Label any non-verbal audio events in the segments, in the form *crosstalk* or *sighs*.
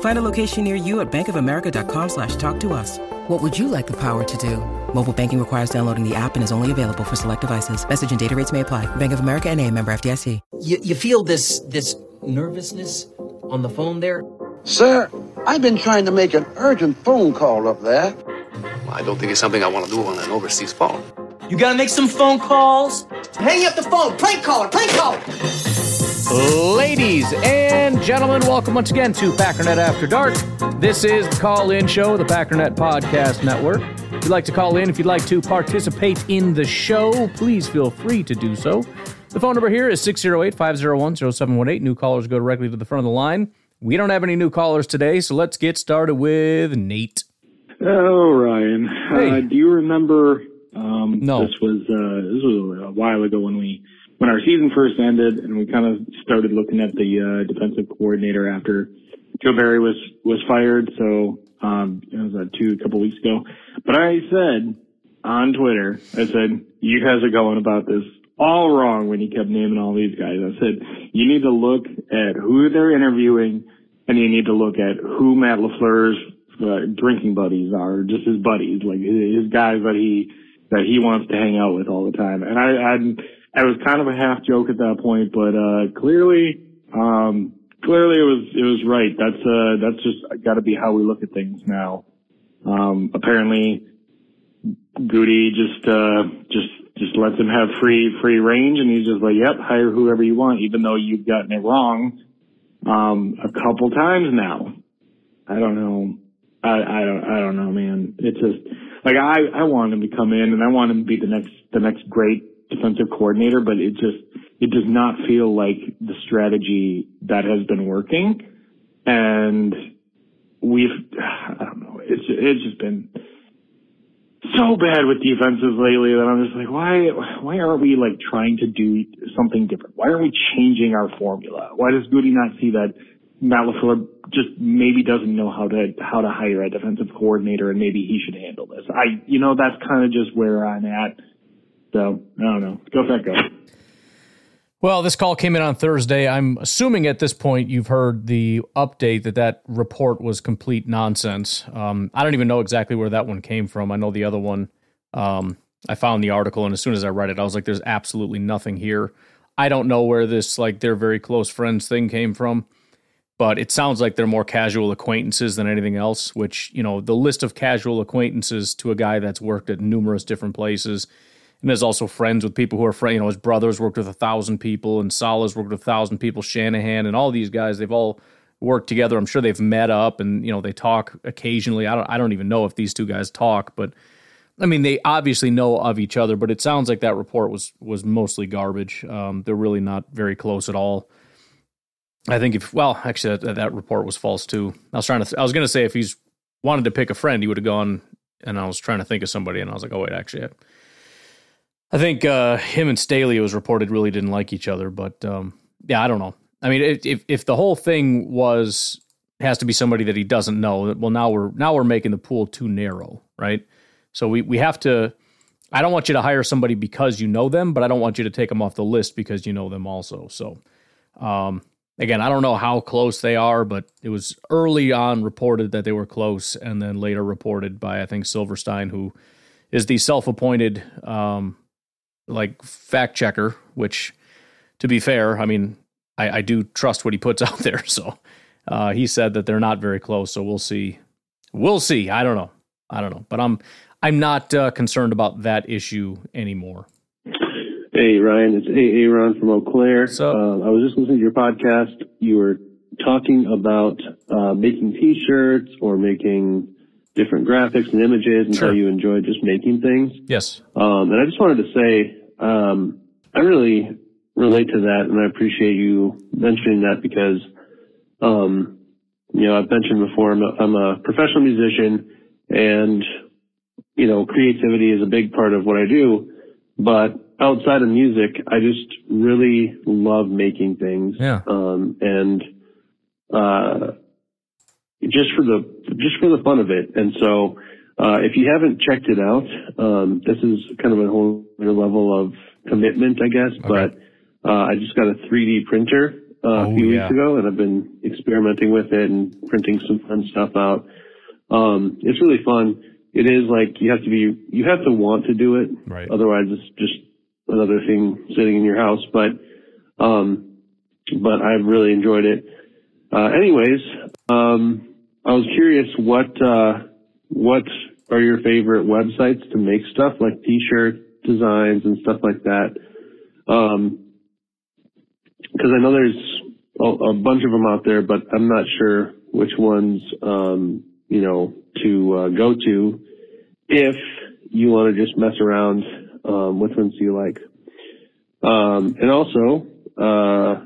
Find a location near you at bankofamerica.com slash talk to us. What would you like the power to do? Mobile banking requires downloading the app and is only available for select devices. Message and data rates may apply. Bank of America and a member FDIC. You, you feel this, this nervousness on the phone there? Sir, I've been trying to make an urgent phone call up there. I don't think it's something I want to do on an overseas phone. You gotta make some phone calls. Hang up the phone. Prank caller. Prank caller. Ladies and gentlemen, welcome once again to Packernet After Dark. This is the call in show, the Packernet Podcast Network. If you'd like to call in, if you'd like to participate in the show, please feel free to do so. The phone number here is 608 501 0718. New callers go directly to the front of the line. We don't have any new callers today, so let's get started with Nate. Oh, Ryan. Hey. Uh, do you remember? Um, No. This was uh, this was a while ago when we when our season first ended, and we kind of started looking at the uh, defensive coordinator after Joe Barry was was fired. So um, it was uh, two a couple weeks ago. But I said on Twitter, I said you guys are going about this all wrong when you kept naming all these guys. I said you need to look at who they're interviewing, and you need to look at who Matt LaFleur's uh, drinking buddies are, just his buddies, like his guys that he that he wants to hang out with all the time. And I I, I was kind of a half joke at that point, but uh, clearly um, clearly it was it was right. That's uh that's just got to be how we look at things now. Um, apparently, Goody just uh just just lets him have free free range, and he's just like, "Yep, hire whoever you want," even though you've gotten it wrong um, a couple times now. I don't know. I, I don't. I don't know, man. It's just like I I want him to come in, and I want him to be the next the next great defensive coordinator, but it just it does not feel like the strategy that has been working, and we've I don't know. It's it's just been so bad with defenses lately that I'm just like, why why aren't we like trying to do something different? Why aren't we changing our formula? Why does Goody not see that Matt LaFleur just maybe doesn't know how to how to hire a defensive coordinator and maybe he should handle this? I you know that's kind of just where I'm at. So I don't know. Go Fat Go. Well, this call came in on Thursday. I'm assuming at this point you've heard the update that that report was complete nonsense. Um, I don't even know exactly where that one came from. I know the other one. Um, I found the article, and as soon as I read it, I was like, "There's absolutely nothing here." I don't know where this like they're very close friends thing came from, but it sounds like they're more casual acquaintances than anything else. Which you know, the list of casual acquaintances to a guy that's worked at numerous different places and is also friends with people who are friends. You know, his brothers worked with a thousand people, and Saleh's worked with a thousand people. Shanahan and all these guys, they've all worked together. I'm sure they've met up, and you know, they talk occasionally. I don't, I don't even know if these two guys talk, but I mean, they obviously know of each other. But it sounds like that report was was mostly garbage. Um, they're really not very close at all. I think if well, actually, that, that report was false too. I was trying to, I was going to say if he's wanted to pick a friend, he would have gone. And I was trying to think of somebody, and I was like, oh wait, actually, I, I think uh, him and Staley, it was reported, really didn't like each other. But um, yeah, I don't know. I mean, if, if the whole thing was has to be somebody that he doesn't know, well, now we're now we're making the pool too narrow, right? So we we have to. I don't want you to hire somebody because you know them, but I don't want you to take them off the list because you know them also. So, um, again, I don't know how close they are, but it was early on reported that they were close, and then later reported by I think Silverstein, who is the self-appointed um, like fact checker. Which, to be fair, I mean, I, I do trust what he puts *laughs* out there. So uh, he said that they're not very close. So we'll see. We'll see. I don't know. I don't know, but I'm I'm not uh, concerned about that issue anymore. Hey Ryan, it's Aaron from Eau Claire. So- uh, I was just listening to your podcast. You were talking about uh, making T-shirts or making different graphics and images, and Sure. how you enjoy just making things. Yes. Um, and I just wanted to say, um, I really relate to that, and I appreciate you mentioning that because, um, you know, I've mentioned before, I'm a, I'm a professional musician and, you know, creativity is a big part of what I do. But outside of music, I just really love making things. Yeah. Um, and, uh, just for the, just for the fun of it. And so, uh, if you haven't checked it out, um, this is kind of a whole other level of commitment, I guess, Okay. but, uh, I just got a 3D printer, uh, Oh, a few yeah. weeks ago and I've been experimenting with it and printing some fun stuff out. Um, it's really fun. It is like you have to be, you have to want to do it. Right. Otherwise it's just another thing sitting in your house. But, um, but I've really enjoyed it. Uh, anyways, um, I was curious what, uh, what are your favorite websites to make stuff like t-shirt designs and stuff like that? Um, because I know there's a, a bunch of them out there, but I'm not sure which ones, um, you know, to uh, go to if you want to just mess around. Um, which ones do you like? Um, and also, uh,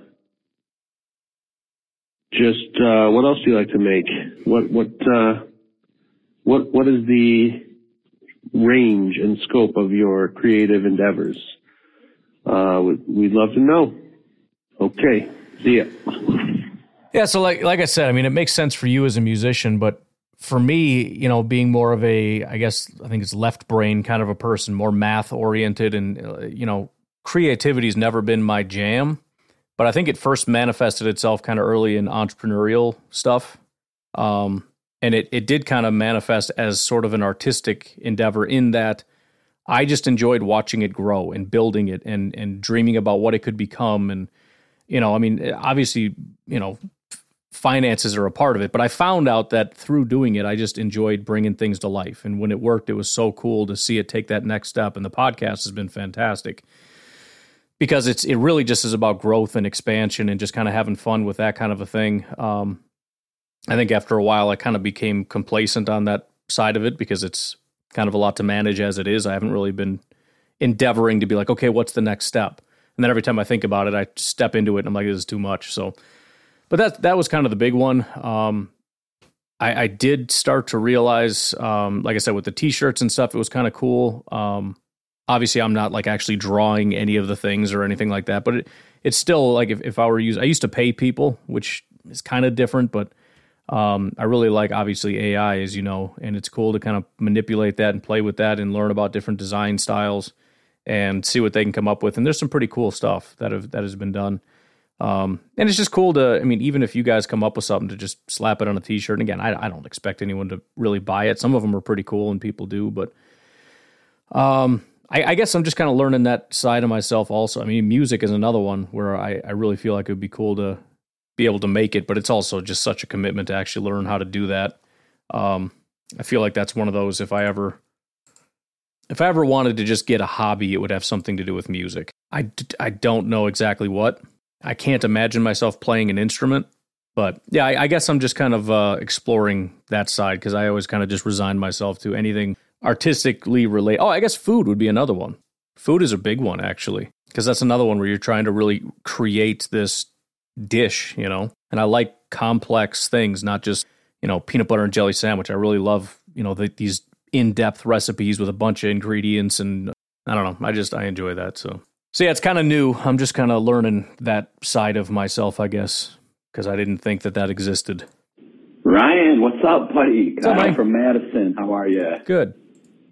just uh, what else do you like to make? What what uh, what what is the range and scope of your creative endeavors? Uh, we'd, love to know. Okay, see ya. Yeah, so like like I said, I mean, it makes sense for you as a musician, but for me, you know, being more of a, I guess, I think it's left brain kind of a person, more math oriented, and uh, you know, creativity's never been my jam. But I think it first manifested itself kind of early in entrepreneurial stuff, um, and it it did kind of manifest as sort of an artistic endeavor in that I just enjoyed watching it grow and building it and and dreaming about what it could become and you know, I mean, obviously, you know, finances are a part of it, but I found out that through doing it, I just enjoyed bringing things to life. And when it worked, it was so cool to see it take that next step. And the podcast has been fantastic because it's it really just is about growth and expansion and just kind of having fun with that kind of a thing. Um, I think after a while, I kind of became complacent on that side of it because it's kind of a lot to manage as it is. I haven't really been endeavoring to be like, okay, what's the next step? And then every time I think about it, I step into it and I'm like, this is too much. So, but that that was kind of the big one. Um, I, I did start to realize, um, like I said, with the t-shirts and stuff, it was kind of cool. Um, obviously, I'm not like actually drawing any of the things or anything like that, but it, it's still like if, if I were using, I used to pay people, which is kind of different, but um, I really like obviously AI, as you know, and it's cool to kind of manipulate that and play with that and learn about different design styles and see what they can come up with. And there's some pretty cool stuff that have that has been done. Um, and it's just cool to, I mean, even if you guys come up with something to just slap it on a t-shirt. And again, I, I don't expect anyone to really buy it. Some of them are pretty cool and people do, but um, I, I guess I'm just kind of learning that side of myself also. I mean, music is another one where I, I really feel like it would be cool to be able to make it, but it's also just such a commitment to actually learn how to do that. Um, I feel like that's one of those. If I ever, if I ever wanted to just get a hobby, it would have something to do with music. I, d- I don't know exactly what. I can't imagine myself playing an instrument, but yeah, I, I guess I'm just kind of uh, exploring that side because I always kind of just resign myself to anything artistically related. Oh, I guess food would be another one. Food is a big one actually because that's another one where you're trying to really create this dish, you know. And I like complex things, not just you know peanut butter and jelly sandwich. I really love you know the, these in-depth recipes with a bunch of ingredients and I don't know. I just I enjoy that. So so yeah, it's kind of new. I'm just kind of learning that side of myself, I guess, because I didn't think that that existed. Ryan, what's up, buddy? up, Kyle from Madison. How are you? Good.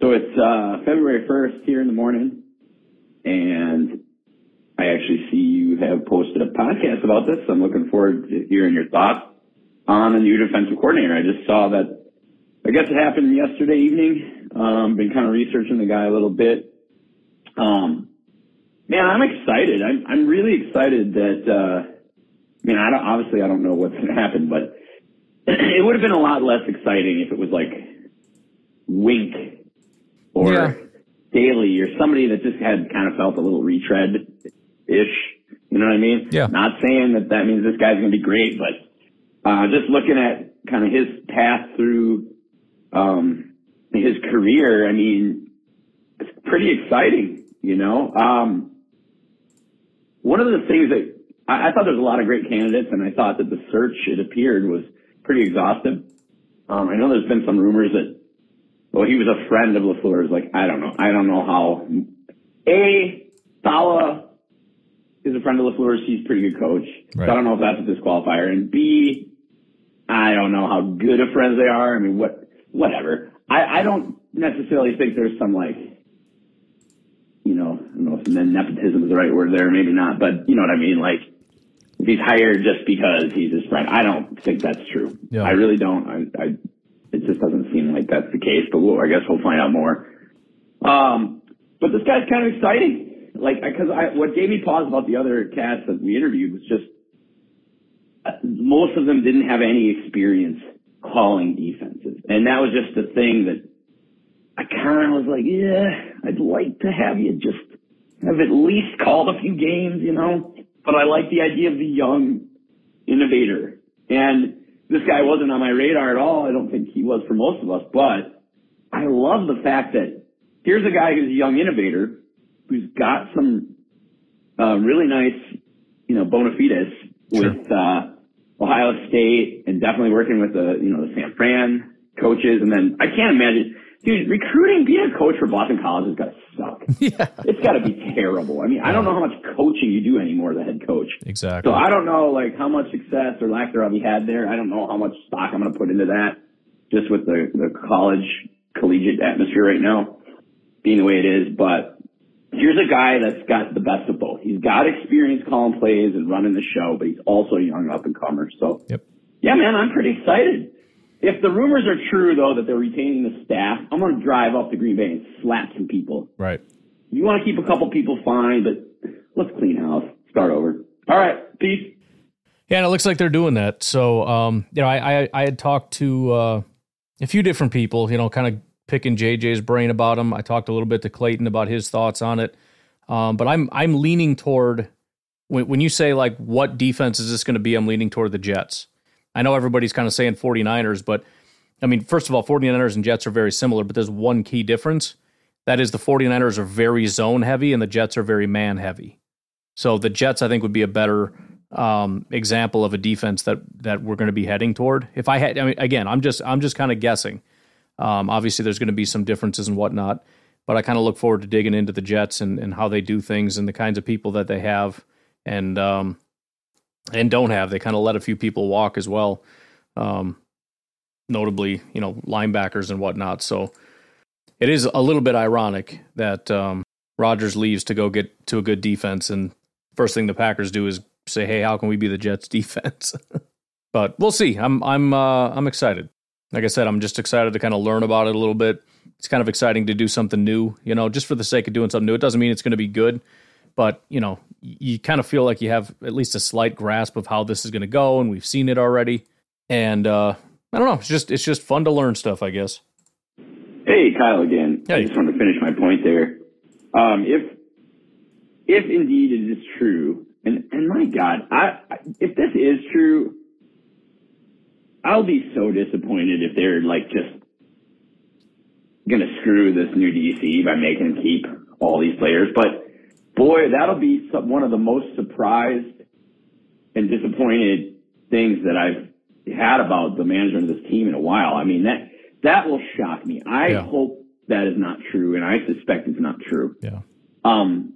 So it's uh, February 1st here in the morning, and I actually see you have posted a podcast about this. I'm looking forward to hearing your thoughts on the new defensive coordinator. I just saw that, I guess it happened yesterday evening. Um, been kind of researching the guy a little bit. Um, man, I'm excited. I'm, I'm really excited that, uh, I mean, I don't, obviously I don't know what's going to happen, but *clears throat* it would have been a lot less exciting if it was like Wink or Yeah. Daly or somebody that just had kind of felt a little retread ish. You know what I mean? Yeah. Not saying that that means this guy's going to be great, but uh, just looking at kind of his path through um, his career, I mean, it's pretty exciting. You know, um, one of the things that I, I thought there was a lot of great candidates, and I thought that the search it appeared was pretty exhaustive. Um, I know there's been some rumors that, well, he was a friend of LaFleur's. Like, I don't know. I don't know how. A, Saleh is a friend of LaFleur's. He's a pretty good coach. Right. So I don't know if that's a disqualifier. And B, I don't know how good of friends they are. I mean, what, whatever. I, I don't necessarily think there's some like, you know, I don't know if nepotism is the right word there, maybe not, but you know what I mean? Like, if he's hired just because he's his friend, I don't think that's true. Yeah. I really don't. I, I, it just doesn't seem like that's the case, but we'll, I guess we'll find out more. Um, but this guy's kind of exciting. Like, cause I, what gave me pause about the other cats that we interviewed was just, uh, most of them didn't have any experience calling defenses. And that was just the thing that I kind of was like, yeah, I'd like to have you just have at least called a few games, you know, but I like the idea of the young innovator. And this guy wasn't on my radar at all. I don't think he was for most of us, but I love the fact that here's a guy who's a young innovator who's got some uh, really nice, you know, bona fides with uh, Ohio State and definitely working with the, you know, the San Fran coaches. And then I can't imagine, dude, recruiting, being a coach for Boston College has got to suck. *laughs* Yeah. It's got to be terrible. I mean, I don't know how much coaching you do anymore as a head coach. Exactly. So I don't know like how much success or lack thereof he had there. I don't know how much stock I'm going to put into that just with the, the college collegiate atmosphere right now being the way it is. But here's a guy that's got the best of both. He's got experience calling plays and running the show, but he's also a young up and comer. So Yep. yeah, man, I'm pretty excited. If the rumors are true though that they're retaining the staff, I'm going to drive up to Green Bay and slap some people. Right. You want to keep a couple people fine, but let's clean house. Start over. All right. Peace. Yeah, and it looks like they're doing that. So, um, you know, I, I, I had talked to uh, a few different people, you know, kind of picking JJ's brain about him. I talked a little bit to Clayton about his thoughts on it. Um, but I'm I'm leaning toward when, when you say like what defense is this going to be, I'm leaning toward the Jets. I know everybody's kind of saying 49ers, but I mean, first of all, 49ers and Jets are very similar, but there's one key difference. That is the 49ers are very zone heavy and the Jets are very man heavy. So the Jets, I think, would be a better um, example of a defense that that we're going to be heading toward. If I had, I mean, again, I'm just I'm just kind of guessing. Um, obviously, there's going to be some differences and whatnot, but I kind of look forward to digging into the Jets and, and how they do things and the kinds of people that they have and um, and don't have. They kind of let a few people walk as well, um, notably, you know, linebackers and whatnot. So it is a little bit ironic that um, Rodgers leaves to go get to a good defense, and first thing the Packers do is say, "Hey, how can we be the Jets' *laughs* defense?" *laughs* but we'll see. I'm I'm uh, I'm excited. Like I said, I'm just excited to kind of learn about it a little bit. It's kind of exciting to do something new, you know, just for the sake of doing something new. It doesn't mean it's going to be good, but you know, you kind of feel like you have at least a slight grasp of how this is going to go, and we've seen it already. And uh, I don't know, it's just it's just fun to learn stuff, I guess. Hey, Kyle again. I just wanted to finish my point there. Um, if if indeed it is true, and and my God, I, I if this is true, I'll be so disappointed if they're like just gonna screw this new DC by making him keep all these players. But boy, that'll be some, one of the most surprised and disappointed things that I've had about the management of this team in a while. I mean that that will shock me. I Yeah. hope that is not true, and I suspect it's not true. Yeah. Um,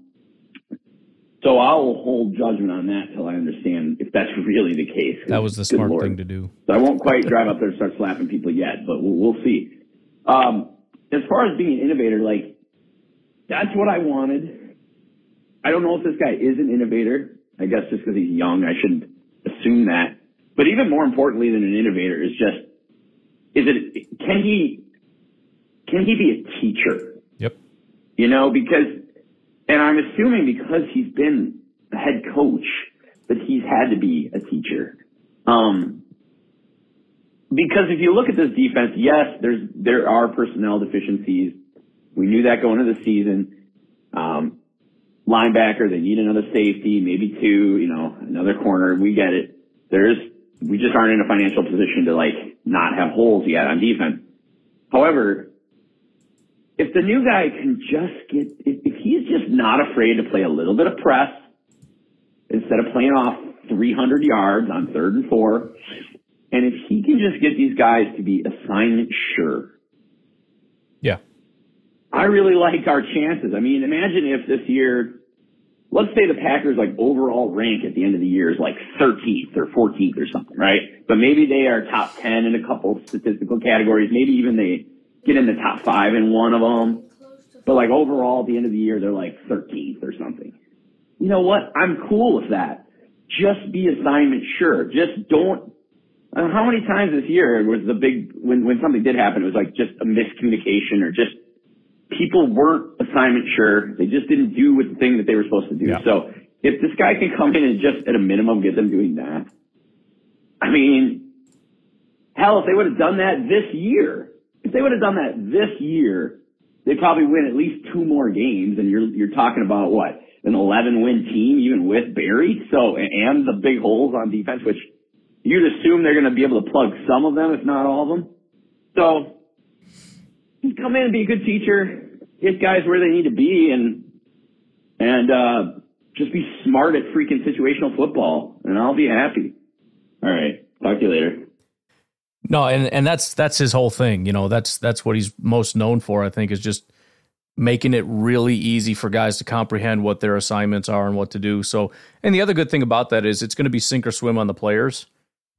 so I will hold judgment on that till I understand if that's *laughs* really the case. That was the smart Lord. thing to do. So I won't quite drive up there and start slapping people yet, but we'll, we'll see. Um, as far as being an innovator, like that's what I wanted. I don't know if this guy is an innovator. I guess just because he's young, I shouldn't assume that. But even more importantly than an innovator is just, is it, can he, can he be a teacher? Yep. You know, because, and I'm assuming because he's been a head coach that he's had to be a teacher. Um, because if you look at this defense, yes, there's, there are personnel deficiencies. We knew that going into the season. Um, linebacker, they need another safety, maybe two, you know, another corner. We get it. There's, we just aren't in a financial position to like not have holes yet on defense. However, if the new guy can just get, if, if he's just not afraid to play a little bit of press instead of playing off 300 yards on third and four And if he can just get these guys to be assignment sure, yeah, I really like our chances. I mean, imagine if this year, let's say the Packers like overall rank at the end of the year is like 13th or 14th or something, right? But maybe they are top 10 in a couple statistical categories. Maybe even they get in the top five in one of them. But like overall at the end of the year, they're like 13th or something. You know what? I'm cool with that. Just be assignment sure. Just don't. Uh, how many times this year was the big when when something did happen? It was like just a miscommunication or just people weren't assignment sure. They just didn't do what the thing that they were supposed to do. Yeah. So if this guy can come in and just at a minimum get them doing that, I mean, hell, if they would have done that this year, if they would have done that this year, they'd probably win at least two more games. And you're you're talking about what an 11 win team, even with Barry. So and the big holes on defense, which you'd assume they're going to be able to plug some of them, if not all of them. So come in and be a good teacher, get guys where they need to be, and and uh, just be smart at freaking situational football, and I'll be happy. All right, talk to you later. No, and and that's that's his whole thing. You know, that's that's what he's most known for. I think is just making it really easy for guys to comprehend what their assignments are and what to do. So, and the other good thing about that is it's going to be sink or swim on the players,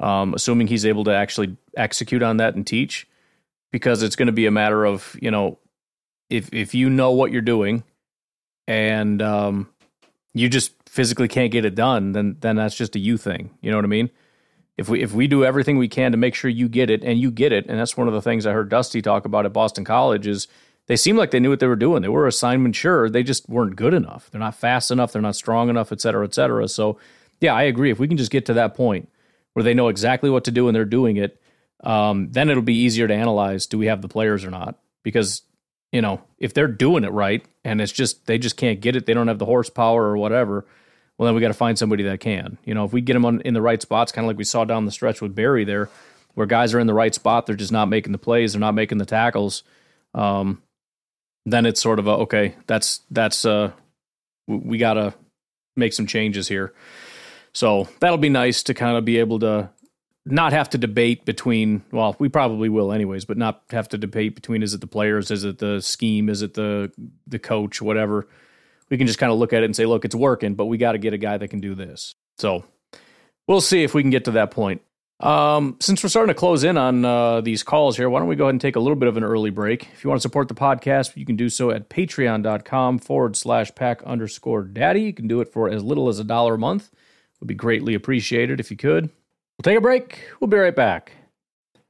um, assuming he's able to actually execute on that and teach, because it's going to be a matter of you know, if if you know what you're doing, and um, you just physically can't get it done, then then that's just a you thing. You know what I mean? If we if we do everything we can to make sure you get it and you get it, and that's one of the things I heard Dusty talk about at Boston College is they seemed like they knew what they were doing. They were assignment sure. They just weren't good enough. They're not fast enough. They're not strong enough, et cetera, et cetera. So, yeah, I agree. If we can just get to that point where they know exactly what to do and they're doing it, um, then it'll be easier to analyze do we have the players or not? Because, you know, if they're doing it right and it's just they just can't get it, they don't have the horsepower or whatever, well, then we got to find somebody that can. You know, if we get them on, in the right spots, kind of like we saw down the stretch with Barry there, where guys are in the right spot, they're just not making the plays, they're not making the tackles. Um, then it's sort of a okay that's that's uh we got to make some changes here so that'll be nice to kind of be able to not have to debate between well we probably will anyways but not have to debate between is it the players is it the scheme is it the the coach whatever we can just kind of look at it and say look it's working but we got to get a guy that can do this so we'll see if we can get to that point um, since we're starting to close in on uh, these calls here, why don't we go ahead and take a little bit of an early break? If you want to support the podcast, you can do so at patreon.com forward slash pack underscore daddy. You can do it for as little as a dollar a month. It would be greatly appreciated if you could. We'll take a break. We'll be right back.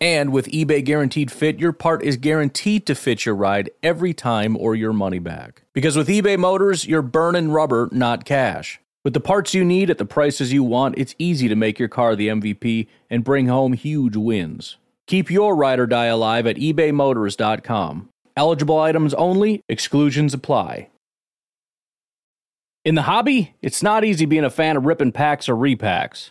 And with eBay Guaranteed Fit, your part is guaranteed to fit your ride every time or your money back. Because with eBay Motors, you're burning rubber, not cash. With the parts you need at the prices you want, it's easy to make your car the MVP and bring home huge wins. Keep your ride or die alive at ebaymotors.com. Eligible items only, exclusions apply. In the hobby, it's not easy being a fan of ripping packs or repacks.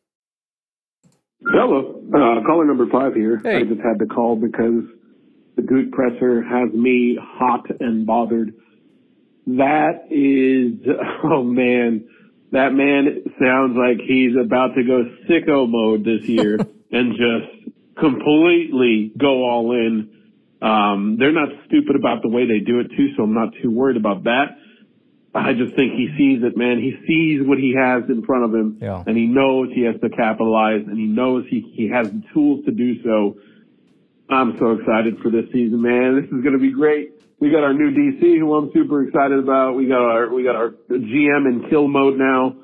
Hello, uh, caller number five here. Hey. I just had to call because the Goot presser has me hot and bothered. That is, *laughs* oh man, that man sounds like he's about to go sicko mode this year *laughs* and just completely go all in. Um, they're not stupid about the way they do it too, so I'm not too worried about that. I just think he sees it, man. He sees what he has in front of him, Yeah. and he knows he has to capitalize, and he knows he he has the tools to do so. I'm so excited for this season, man. This is going to be great. We got our new DC, who I'm super excited about. We got our we got our GM in kill mode now.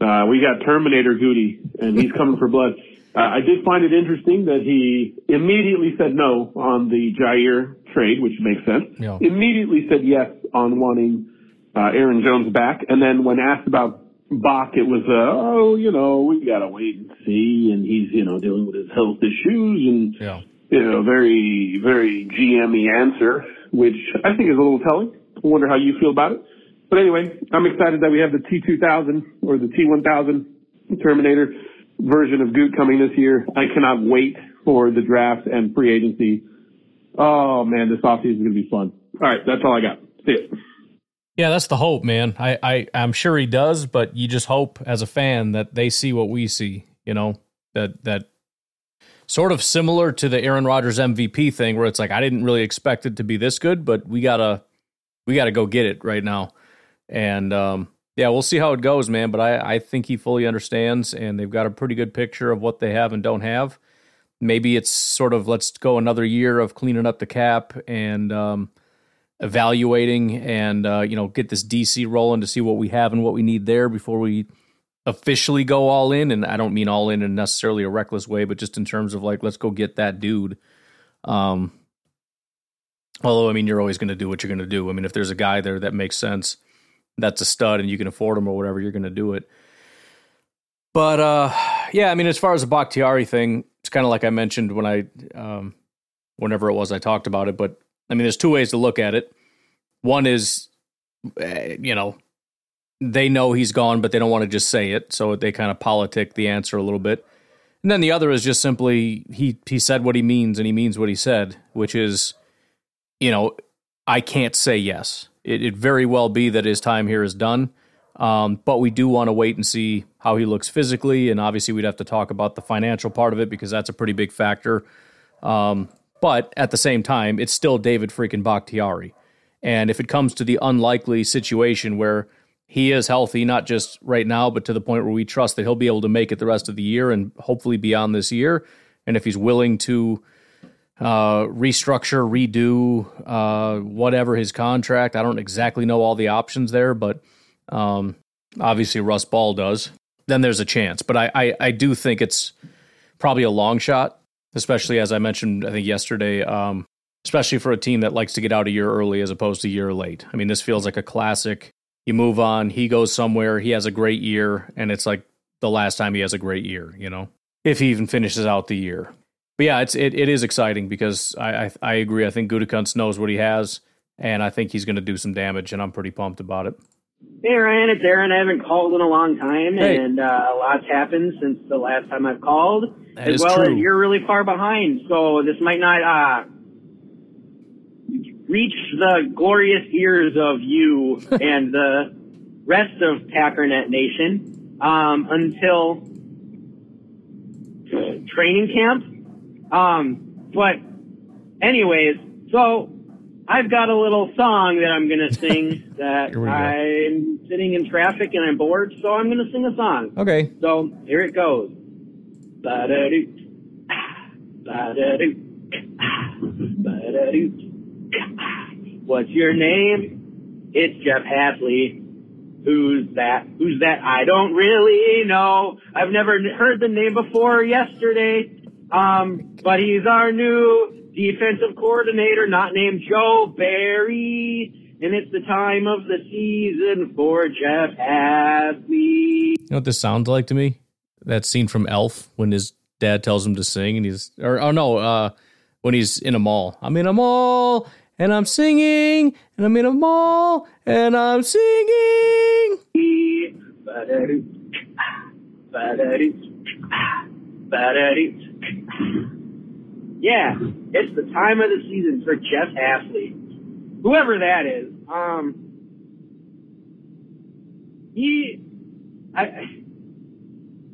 Uh, we got Terminator Goody, and he's coming for blood. Uh, I did find it interesting that he immediately said no on the Jaire trade, which makes sense. Yeah. Immediately said yes on wanting uh, Aaron Jones back, and then when asked about Bak, it was uh, oh, you know, we gotta wait and see, and he's you know dealing with his health issues and Yeah. you know, very, very GME answer, which I think is a little telling. I wonder how you feel about it. But anyway, I'm excited that we have the T2000 or the T1000 Terminator version of Goot coming this year. I cannot wait for the draft and free agency. Oh man, this offseason is going to be fun. All right, that's all I got. See it. Yeah, that's the hope, man. I, I I'm sure he does, but you just hope as a fan that they see what we see. You know that that sort of similar to the Aaron Rodgers MVP thing, where it's like I didn't really expect it to be this good, but we gotta we gotta go get it right now. And um, yeah, we'll see how it goes, man. But I I think he fully understands, and they've got a pretty good picture of what they have and don't have. Maybe it's sort of let's go another year of cleaning up the cap and um, evaluating and uh, you know get this DC rolling to see what we have and what we need there before we officially go all in. And I don't mean all in in necessarily a reckless way, but just in terms of like let's go get that dude. Um, although I mean you're always going to do what you're going to do. I mean if there's a guy there that makes sense, that's a stud, and you can afford him or whatever, you're going to do it. But uh, yeah, I mean as far as the Bakhtiari thing, it's kind of like I mentioned when I um, whenever it was I talked about it, but I mean, there's two ways to look at it. One is, uh, you know, they know he's gone, but they don't want to just say it, so they kind of politic the answer a little bit. And then the other is just simply he he said what he means, and he means what he said, which is, you know, I can't say yes. It, it very well be that his time here is done, um, but we do want to wait and see how he looks physically, and obviously we'd have to talk about the financial part of it because that's a pretty big factor. Um, but at the same time, it's still David freaking Bakhtiari. And if it comes to the unlikely situation where he is healthy, not just right now, but to the point where we trust that he'll be able to make it the rest of the year and hopefully beyond this year, and if he's willing to uh, restructure, redo, uh, whatever his contract, I don't exactly know all the options there, but um, obviously Russ Ball does, then there's a chance. But I, I, I do think it's probably a long shot especially as I mentioned, I think yesterday, um, especially for a team that likes to get out a year early as opposed to a year late. I mean, this feels like a classic. You move on, he goes somewhere, he has a great year, and it's like the last time he has a great year, you know, if he even finishes out the year. But yeah, it's it, it is exciting because I, I I agree. I think Gutekunst knows what he has, and I think he's going to do some damage, and I'm pretty pumped about it. Hey Ryan, it's Aaron. I haven't called in a long time, Hey. and uh, a lot's happened since the last time I've called. That as is well true. as you're really far behind, so this might not uh, reach the glorious ears of you *laughs* and the rest of Packernet Nation um, until training camp. Um, but anyways, so I've got a little song that I'm gonna sing *laughs* that Here we go. I'm sitting in traffic and I'm bored, so I'm gonna sing a song. Okay. So here it goes. Ba-da-doo. Ba-da-doo. Ba-da-doo. What's your name? It's Jeff Hadley. Who's that? Who's that? I don't really know. I've never heard the name before yesterday. Um, but he's our new defensive coordinator, not named Joe Barry. and it's the time of the season for Jeff Hadley. You know what this sounds like to me? That scene from Elf when his dad tells him to sing, and he's or oh no, uh, when he's in a mall. I'm in a mall and I'm singing, and I'm in a mall and I'm singing. Yeah, it's the time of the season for Jeff Hafley. Whoever that is. Um, he, I,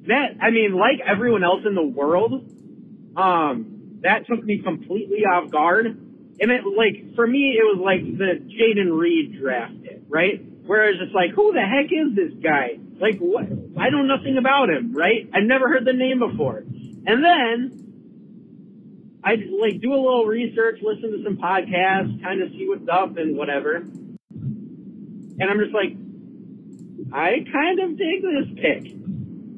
that, I mean, like everyone else in the world, um, that took me completely off guard. And it, like, for me, it was like the Jayden Reed draft it, right? Where it's like, who the heck is this guy? Like, what? I know nothing about him, right? I've never heard the name before. And then I like do a little research, listen to some podcasts, kind of see what's up and whatever. And I'm just like, I kind of dig this pick.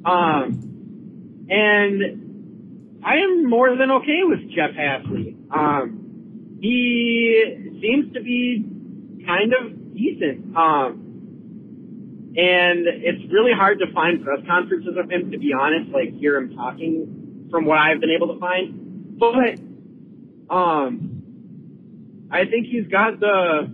Um, and I am more than okay with Jeff Hafley. Um, he seems to be kind of decent. Um, and it's really hard to find press conferences of him, to be honest, like hear him talking from what I've been able to find. But, um, I think he's got the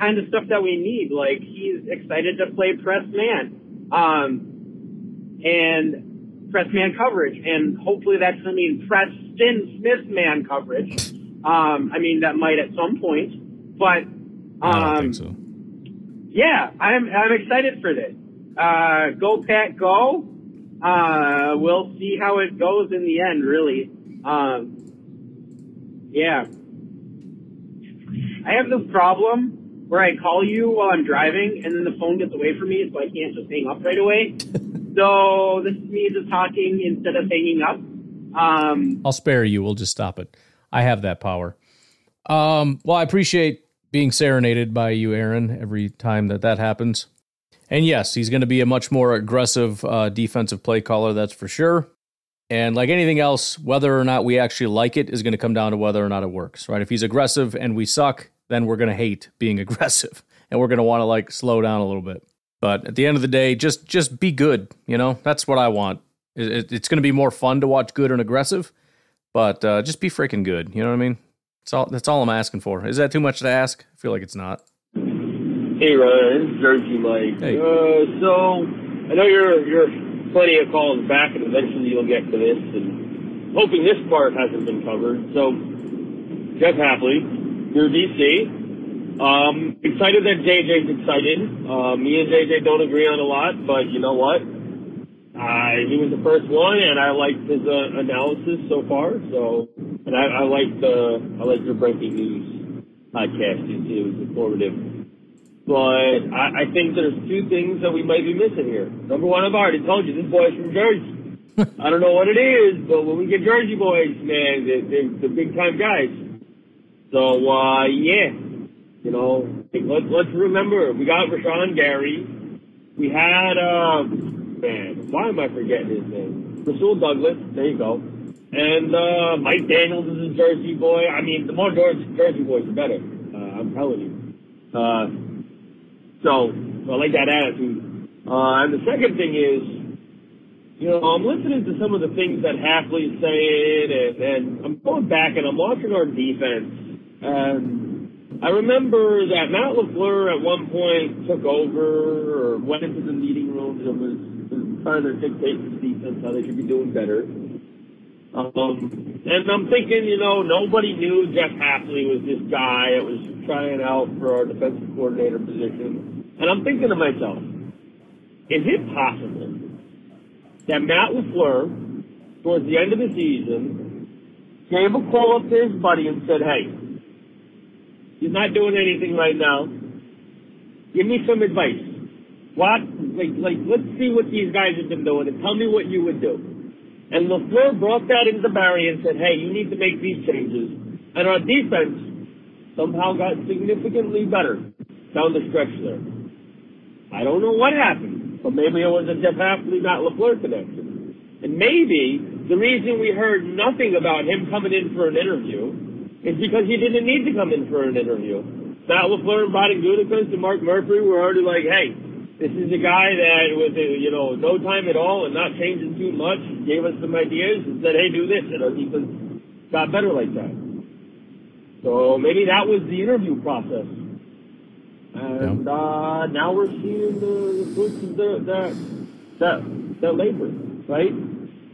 kind of stuff that we need. Like he's excited to play press man, um, and press man coverage, and hopefully that's going to mean Preston Smith man coverage. Um, I mean that might at some point, but um, I think so. yeah, I'm I'm excited for this. Uh, go Pat, go. Uh, we'll see how it goes in the end. Really, um, yeah. I have this problem where I call you while I'm driving, and then the phone gets away from me, so I can't just hang up right away. *laughs* so this is me just talking instead of hanging up. Um, I'll spare you. We'll just stop it. I have that power. Um, well, I appreciate being serenaded by you, Aaron, every time that that happens. And yes, he's going to be a much more aggressive uh, defensive play caller, that's for sure. And like anything else, whether or not we actually like it is going to come down to whether or not it works, right? If he's aggressive and we suck, then we're going to hate being *laughs* aggressive and we're going to want to like slow down a little bit. But at the end of the day, just just be good, you know? That's what I want. It, it, it's going to be more fun to watch good and aggressive, but uh, just be freaking good, you know what I mean? That's all that's all I'm asking for. Is that too much to ask? I feel like it's not. Hey Ryan, it's Jersey Mike. Hey. Uh, so I know you're you're plenty of calls back, and eventually you'll get to this. And hoping this part hasn't been covered. So Jeff Hafley, you're DC. Um, excited that JJ's excited. Uh, me and JJ don't agree on a lot, but you know what? Uh, he was the first one, and I liked his uh, analysis so far. So, and I, I liked uh, I liked your breaking news podcast. It, it was informative. But I, I think there's two things that we might be missing here. Number one, I've already told you, this boy's from Jersey. *laughs* I don't know what it is, but when we get Jersey boys, man, they're, they're, they're big time guys. So, uh, yeah, you know, let's, let's remember, we got Rashan Gary. We had, uh, man, why am I forgetting his name? Rasul Douglas, there you go. And, uh, Mike Daniels is a Jersey boy. I mean, the more Jersey, Jersey boys, the better. Uh, I'm telling you. Uh, so, I like that attitude. Uh, and the second thing is, you know, I'm listening to some of the things that Hafley's saying, and, and I'm going back and I'm watching our defense. And I remember that Matt LaFleur at one point took over or went into the meeting rooms and was, was trying to dictate the defense how they should be doing better. Um, and I'm thinking, you know, nobody knew Jeff Hafley was this guy that was trying out for our defensive coordinator position. And I'm thinking to myself, is it possible that Matt LaFleur, towards the end of the season, gave a call up to his buddy and said, hey, he's not doing anything right now. Give me some advice. What, like, like, let's see what these guys have been doing and tell me what you would do. And LaFleur brought that into Barry and said, hey, you need to make these changes. And our defense somehow got significantly better down the stretch there. I don't know what happened, but maybe it was a Jeff Hafley, not LaFleur connection. And maybe the reason we heard nothing about him coming in for an interview is because he didn't need to come in for an interview. Matt LaFleur and Brian Gutekunst and Mark Murphy were already like, hey, this is a guy that with uh, you know no time at all and not changing too much gave us some ideas and said, hey, do this, and our defense got better like that. So maybe that was the interview process. And uh, now we're seeing the, the fruits of the, the, the, the labor, right?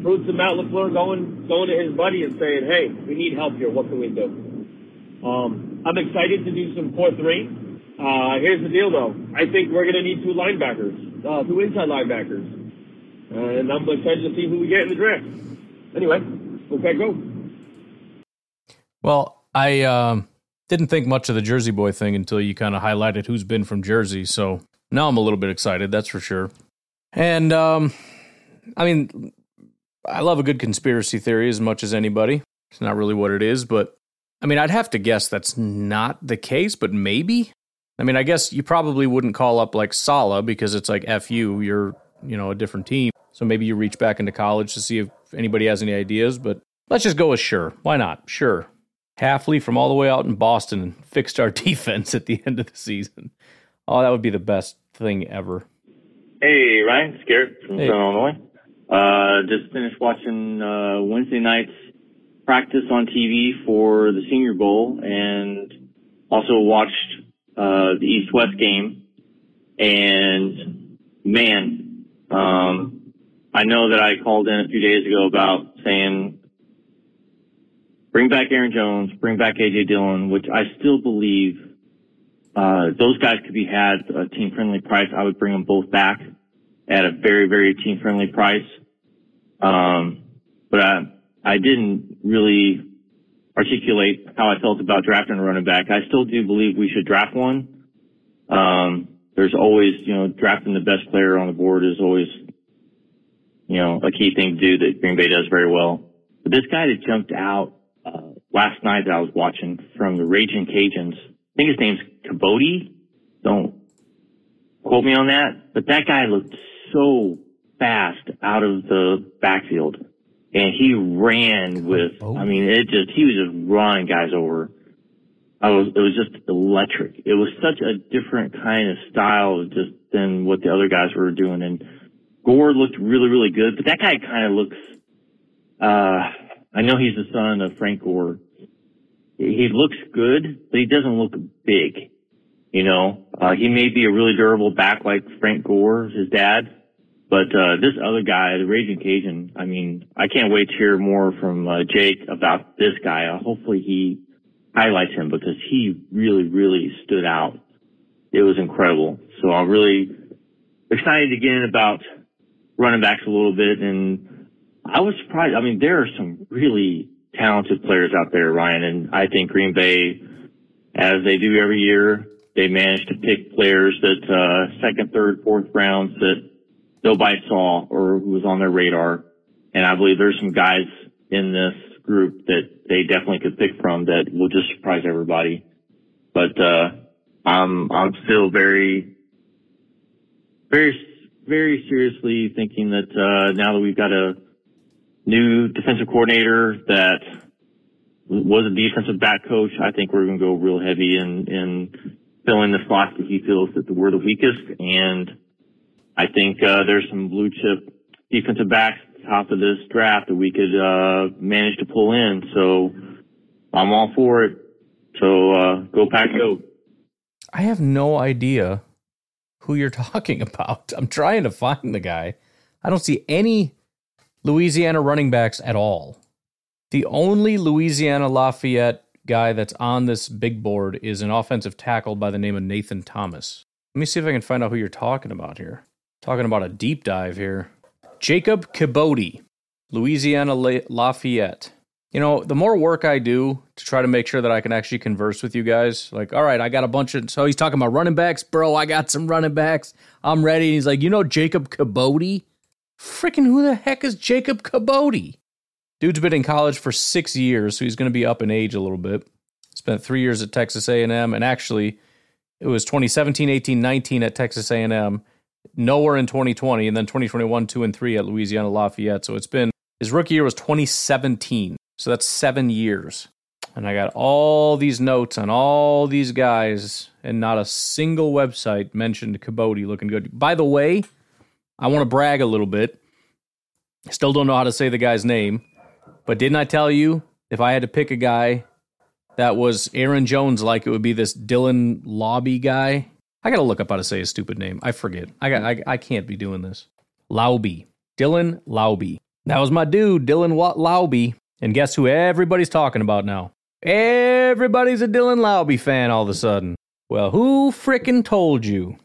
Fruits of Matt LaFleur going, going to his buddy and saying, hey, we need help here. What can we do? Um, I'm excited to do some 4-3. Uh, here's the deal though. I think we're going to need two linebackers, uh, two inside linebackers. Uh, and I'm excited to see who we get in the draft. Anyway, okay, go. Well, I um, didn't think much of the Jersey Boy thing until you kind of highlighted who's been from Jersey. So now I'm a little bit excited, that's for sure. And um, I mean, I love a good conspiracy theory as much as anybody. It's not really what it is, but I mean, I'd have to guess that's not the case, but maybe. I mean, I guess you probably wouldn't call up like Saleh because it's like F you, you're, you know, a different team. So maybe you reach back into college to see if anybody has any ideas, but let's just go with sure. Why not? Sure. Hafley from all the way out in Boston and fixed our *laughs* defense at the end of the season. Oh, that would be the best thing ever. Hey, Ryan, it's Garrett from Hey. Southern Illinois. Uh, just finished watching uh, Wednesday night's practice on TV for the Senior Bowl, and also watched uh, the East-West game. And man, um, I know that I called in a few days ago about saying bring back Aaron Jones, bring back AJ Dillon, which I still believe uh, those guys could be had a team friendly price. I would bring them both back at a very, very team friendly price. Um, but I, I didn't really articulate how I felt about drafting a running back. I still do believe we should draft one. Um, there's always, you know, drafting the best player on the board is always, you know, a key thing to do that Green Bay does very well. But this guy that jumped out last night that I was watching from the Raging Cajuns, I think his name's Kibodi. Don't quote me on that, but that guy looked so fast out of the backfield. And he ran with, I mean, it just, he was just running guys over. I was, it was just electric. It was such a different kind of style just than what the other guys were doing. And Gore looked really, really good, but that guy kind of looks, uh, I know he's the son of Frank Gore. He looks good, but he doesn't look big. You know, uh, he may be a really durable back like Frank Gore, his dad, but uh, this other guy, the Raging Cajun, I mean, I can't wait to hear more from uh, Jake about this guy. Uh, hopefully he highlights him because he really, really stood out. It was incredible. So I'm really excited again about running backs a little bit. And I was surprised. I mean, there are some really talented players out there, Ryan, and I think Green Bay, as they do every year, they managed to pick players that uh, second, third, fourth rounds that nobody saw or who was on their radar. And I believe there's some guys in this group that they definitely could pick from that will just surprise everybody. But uh, I'm I'm still very, very, very seriously thinking that uh, now that we've got a new defensive coordinator that was a defensive back coach, I think we're going to go real heavy in in filling the spots that he feels that we're the weakest. And I think uh, there's some blue chip defensive backs at the top of this draft that we could uh, manage to pull in. So I'm all for it. So uh, go pack, go. I have no idea who you're *laughs* talking about. I'm trying to find the guy. I don't see any Louisiana running backs at all. The only Louisiana Lafayette guy that's on this big board is an offensive tackle by the name of Nathan Thomas. Let me see if I can find out who you're talking about here. Talking about a deep dive here. Jacob Kibodi, Louisiana La- Lafayette. You know, the more work I do to try to make sure that I can actually converse with you guys, like, all right, I got a bunch of. So he's talking about running backs, bro. I got some running backs. I'm ready. And he's like, you know, Jacob Kibodi? Freaking who the heck is Jacob Kibodi? Dude's been in college for six years, so he's going to be up in age a little bit. Spent three years at Texas A&M, and actually, it was 2017, 18, 19 at Texas A&M, nowhere in 2020, and then 2021, two and three at Louisiana Lafayette. So it's been his rookie year was 2017, so that's seven years. and I got all these notes on all these guys, and not a single website mentioned Kibodi looking good. By the way, I want to brag a little bit. Still don't know how to say the guy's name, but didn't I tell you if I had to pick a guy that was Aaron Jones like, it would be this Dylan Lobby guy? I got to look up how to say his stupid name. I forget. I got. I, I can't be doing this. Laube. Dylan Laube. That was my dude, Dylan Laube. And guess who everybody's talking about now? Everybody's a Dylan Laube fan all of a sudden. Well, who frickin' told you?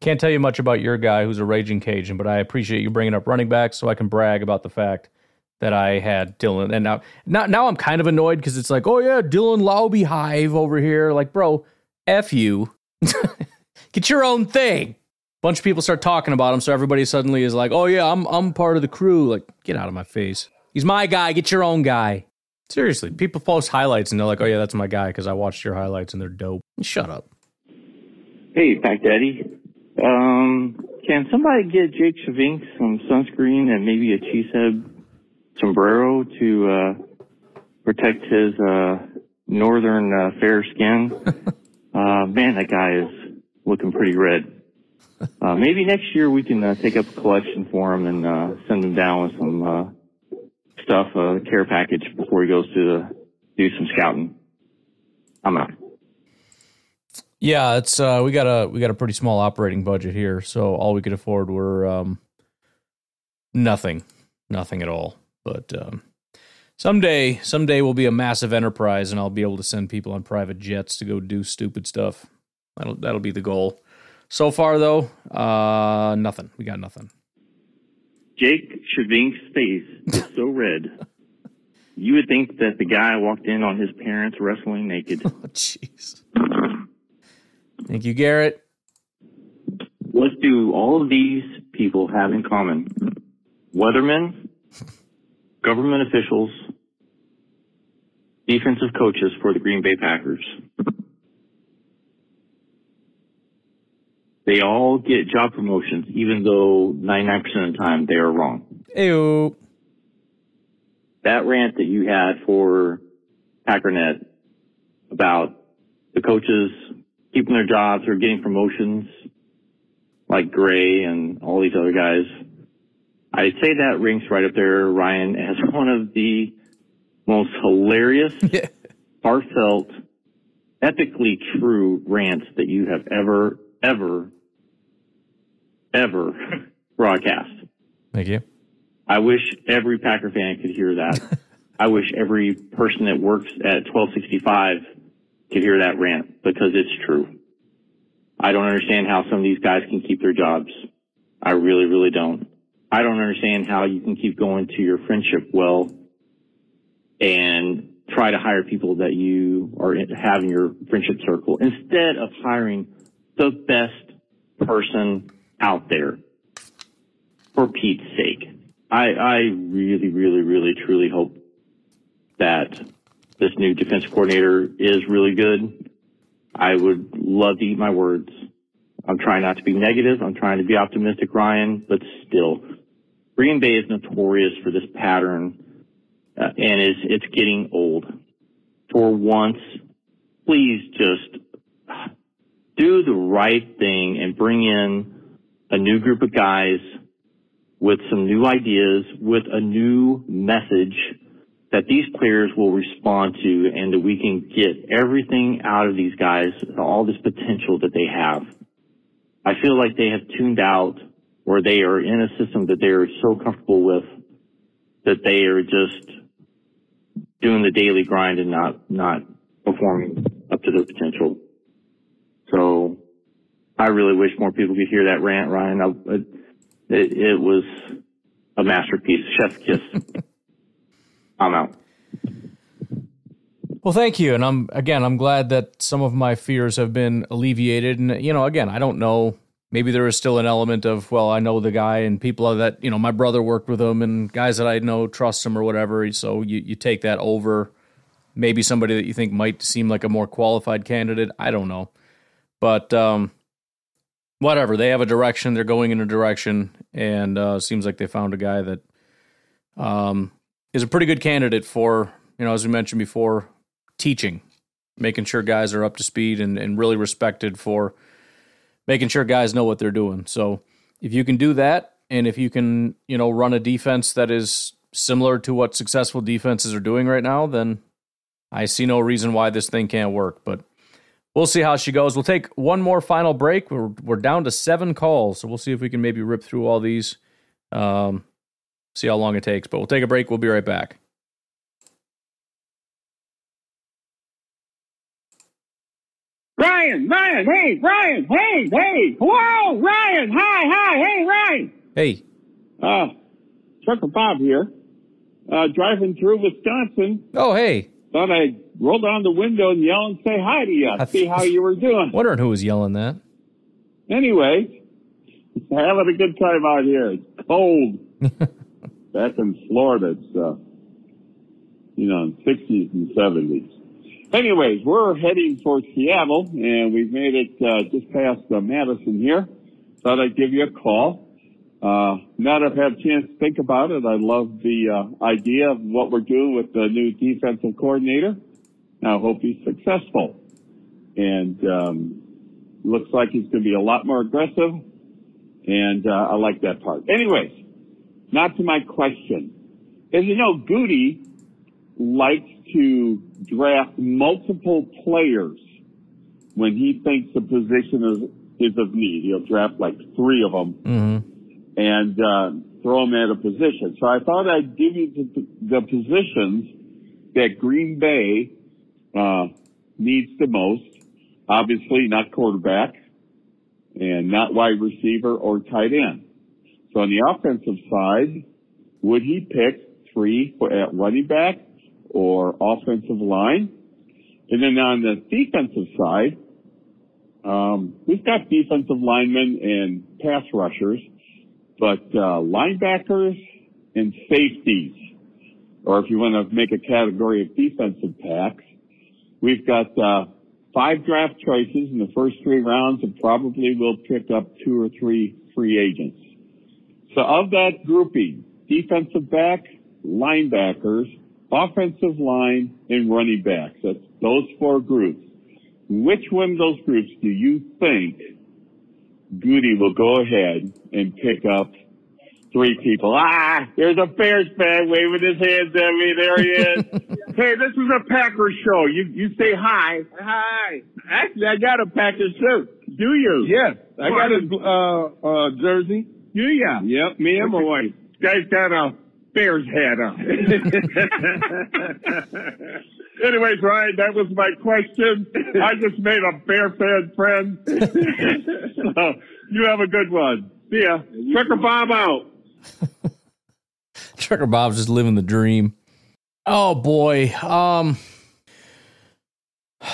Can't tell you much about your guy who's a raging Cajun, but I appreciate you bringing up running backs so I can brag about the fact that I had Dylan. And now, now, now I'm kind of annoyed because it's like, oh yeah, Dylan Laube Hive over here. Like, bro, F you. *laughs* Get your own thing. Bunch of people start talking about him, so everybody suddenly is like, oh yeah, I'm I'm part of the crew. Like, get out of my face. He's my guy. Get your own guy. Seriously, people post highlights and they're like, "Oh yeah, that's my guy" because I watched your highlights and they're dope. Shut up. Hey, Pack Daddy. Um, can somebody get Jake Shavink some sunscreen and maybe a cheesehead sombrero to uh, protect his uh, northern uh, fair skin? *laughs* uh, man, that guy is looking pretty red. Uh, maybe next year we can uh, take up a collection for him and uh, send him down with some uh, stuff, a care package before he goes to do some scouting. I'm out. Yeah, it's uh, we got a we got a pretty small operating budget here, so all we could afford were um, nothing, nothing at all. But um, someday, someday we'll be a massive enterprise, and I'll be able to send people on private jets to go do stupid stuff. That'll that'll be the goal. So far, though, uh, nothing. We got nothing. Jake Shavink's face is so red. You would think that the guy walked in on his parents wrestling naked. *laughs* Oh, jeez. Thank you, Garrett. What do all of these people have in common? Weathermen, *laughs* government officials, defensive coaches for the Green Bay Packers. They all get job promotions, even though 99% of the time they are wrong. Ew. That rant that you had for Packernet about the coaches keeping their jobs or getting promotions, like Gray and all these other guys, I'd say that ranks right up there, Ryan, as *laughs* one of the most hilarious, *laughs* heartfelt, epically true rants that you have ever, ever, ever *laughs* broadcast. Thank you. I wish every Packer fan could hear that. I wish every person that works at 1265 could hear that rant because it's true. I don't understand how some of these guys can keep their jobs. I really, really don't. I don't understand how you can keep going to your friendship well and try to hire people that you are have in your friendship circle instead of hiring the best person out there. For Pete's sake. I, I really, really, really, truly hope that this new defense coordinator is really good. I would love to eat my words. I'm trying not to be negative. I'm trying to be optimistic, Ryan, but still, Green Bay is notorious for this pattern, uh, and is it's getting old. For once, please just do the right thing and bring in a new group of guys with some new ideas, with a new message that these players will respond to and that we can get everything out of these guys, all this potential that they have. I feel like they have tuned out or they are in a system that they are so comfortable with that they are just doing the daily grind and not, not performing up to their potential. So I really wish more people could hear that rant, Ryan. I, it, it was a masterpiece. Chef kiss. *laughs* I'm out. Well, thank you, and I'm again. I'm glad that some of my fears have been alleviated. And you know, again, I don't know. Maybe there is still an element of well, I know the guy, and people that you know, my brother worked with him, and guys that I know trust him or whatever. So you you take that over maybe somebody that you think might seem like a more qualified candidate. I don't know, but um, whatever. They have a direction. They're going in a direction, and uh, seems like they found a guy that um, is a pretty good candidate for you know, as we mentioned before, teaching, making sure guys are up to speed and, and really respected for making sure guys know what they're doing. So if you can do that, and if you can, you know, run a defense that is similar to what successful defenses are doing right now, then I see no reason why this thing can't work. But we'll see how she goes. We'll take one more final break. We're we're down to seven calls, so we'll see if we can maybe rip through all these. Um, see how long it takes. But we'll take a break. We'll be right back. Ryan, Ryan, hey, Ryan, hey, hey, whoa, Ryan, hi, hi, hey, Ryan. Hey. Uh, Trucker Bob here. Uh, driving through Wisconsin. Oh, hey. Thought I'd roll down the window and yell and say hi to you, see how you were doing. Wondering who was yelling that. Anyway, *laughs* having a good time out here. It's cold. *laughs* Back in Florida, it's, uh, you know, 60s and 70s. Anyways, we're heading for Seattle, and we've made it uh, just past uh, Madison here. Thought I'd give you a call. Uh, now that I've had a chance to think about it, I love the uh, idea of what we're doing with the new defensive coordinator. I hope he's successful. And um, looks like he's going to be a lot more aggressive, and uh, I like that part. Anyways, not to my question. As you know, Goody likes to draft multiple players when he thinks a position is, is of need. He'll draft like three of them Mm-hmm. and uh, throw them at a position. So I thought I'd give you the, the positions that Green Bay uh, needs the most. Obviously, not quarterback and not wide receiver or tight end. So on the offensive side, would he pick three at running back or offensive line? And then on the defensive side, um, we've got defensive linemen and pass rushers, but uh, linebackers and safeties, or if you want to make a category of defensive backs, we've got uh, five draft choices in the first three rounds, and probably we'll pick up two or three free agents. So of that grouping, defensive back, linebackers, offensive line, and running backs. That's those four groups. Which one of those groups do you think Goody will go ahead and pick up three people? Ah, there's a Bears fan waving his hands at me. There he is. *laughs* hey, this is a Packers show. You you say hi. Hi. Actually, I got a Packers shirt. Do you? Yes, I got a uh, uh, jersey. Do ya? Yep, me and my wife. Guy's got a Bears hat on. *laughs* Anyways, Ryan, that was my question. I just made a Bear fan friend. *laughs* so, you have a good one. See ya. Trucker Bob out. *laughs* Trucker Bob's just living the dream. Oh boy. Um *sighs*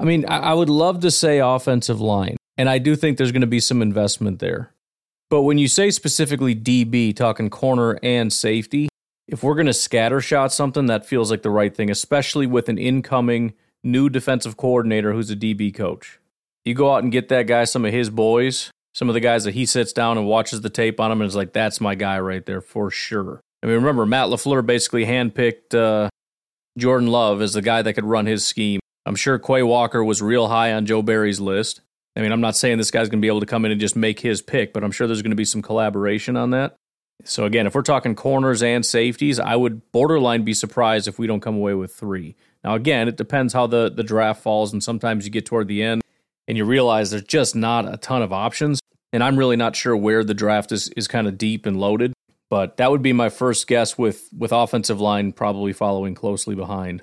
I mean, I, I would love to say offensive line, and I do think there's going to be some investment there. But when you say specifically DB, talking corner and safety, if we're going to scatter shot something, that feels like the right thing, especially with an incoming new defensive coordinator who's a DB coach. You go out and get that guy some of his boys, some of the guys that he sits down and watches the tape on him and is like, that's my guy right there for sure. I mean, remember, Matt LaFleur basically handpicked uh, Jordan Love as the guy that could run his scheme. I'm sure Quay Walker was real high on Joe Barry's list. I mean, I'm not saying this guy's going to be able to come in and just make his pick, but I'm sure there's going to be some collaboration on that. So, again, if we're talking corners and safeties, I would borderline be surprised if we don't come away with three. Now, again, it depends how the, the draft falls, and sometimes you get toward the end and you realize there's just not a ton of options. And I'm really not sure where the draft is, is kind of deep and loaded, but that would be my first guess with, with offensive line probably following closely behind.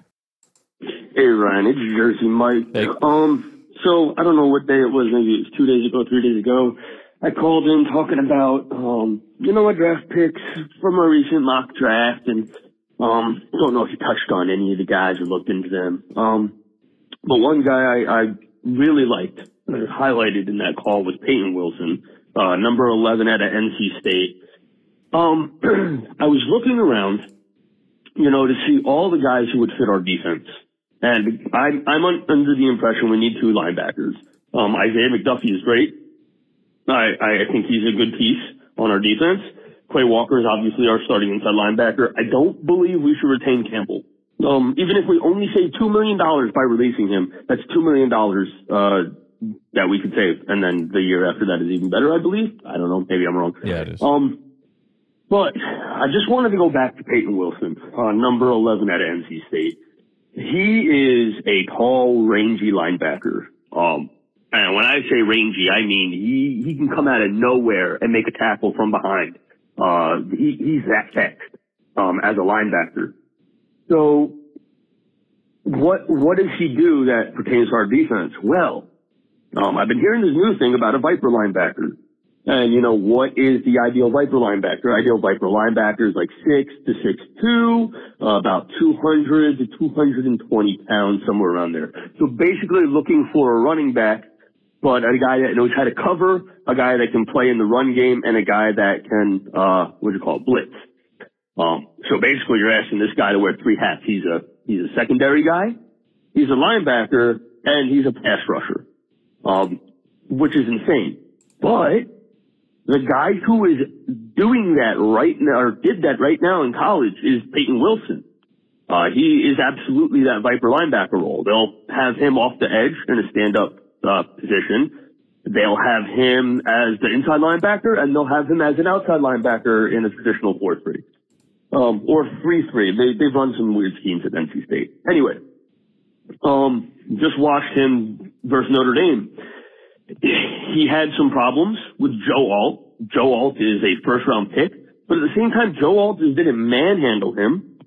Hey Ryan, it's Jersey Mike. Hey. Um, so I don't know what day it was. Maybe it was two days ago, three days ago. I called in talking about, um, you know, what draft picks from a recent mock draft, and um, don't know if you touched on any of the guys or looked into them. Um, but one guy I, I really liked, highlighted in that call was Peyton Wilson, uh, number 11 at NC State. Um, *clears throat* I was looking around, you know, to see all the guys who would fit our defense. And I'm, I'm under the impression we need two linebackers. Um, Isaiah McDuffie is great. I, I think he's a good piece on our defense. Quay Walker is obviously our starting inside linebacker. I don't believe we should retain Campbell. Um, even if we only save $2 million by releasing him, that's $2 million, uh, that we could save. And then the year after that is even better, I believe. I don't know. Maybe I'm wrong. Yeah, it is. Um, but I just wanted to go back to Peyton Wilson, uh, number 11 at NC State. He is a tall, rangy linebacker. Um, and when I say rangy, I mean he, he can come out of nowhere and make a tackle from behind. Uh, he, he's that fast, um, as a linebacker. So what, what does he do that pertains to our defense? Well, um, I've been hearing this new thing about a Viper linebacker. And you know, what is the ideal Viper linebacker? Ideal Viper linebacker is like six to six two, uh, about 200 to 220 pounds, somewhere around there. So basically looking for a running back, but a guy that knows how to cover, a guy that can play in the run game, and a guy that can, uh, what do you call it, blitz. Um, so basically you're asking this guy to wear three hats. He's a, he's a secondary guy, he's a linebacker, and he's a pass rusher. Um, which is insane. But the guy who is doing that right now, or did that right now in college is Peyton Wilson. Uh, he is absolutely that Viper linebacker role. They'll have him off the edge in a stand-up, uh, position. They'll have him as the inside linebacker and they'll have him as an outside linebacker in a traditional 4-3. Um, or 3-3. They, they've run some weird schemes at NC State. Anyway, um, just watched him versus Notre Dame. He had some problems with Joe Alt. Joe Alt is a first round pick, but at the same time, Joe Alt just didn't manhandle him.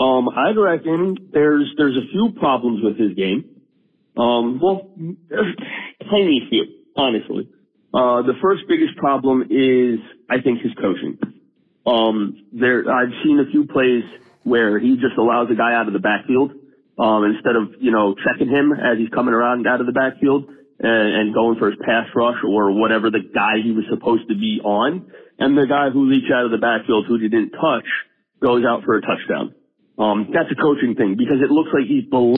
Um, I reckon there's, there's a few problems with his game. Um, well, tiny few, honestly. Uh, the first biggest problem is, I think, his coaching. Um, there, I've seen a few plays where he just allows a guy out of the backfield um, instead of, you know, checking him as he's coming around out of the backfield and, and going for his pass rush or whatever the guy he was supposed to be on. And the guy who leaks out of the backfield who he didn't touch goes out for a touchdown. Um, that's a coaching thing because it looks like he's below.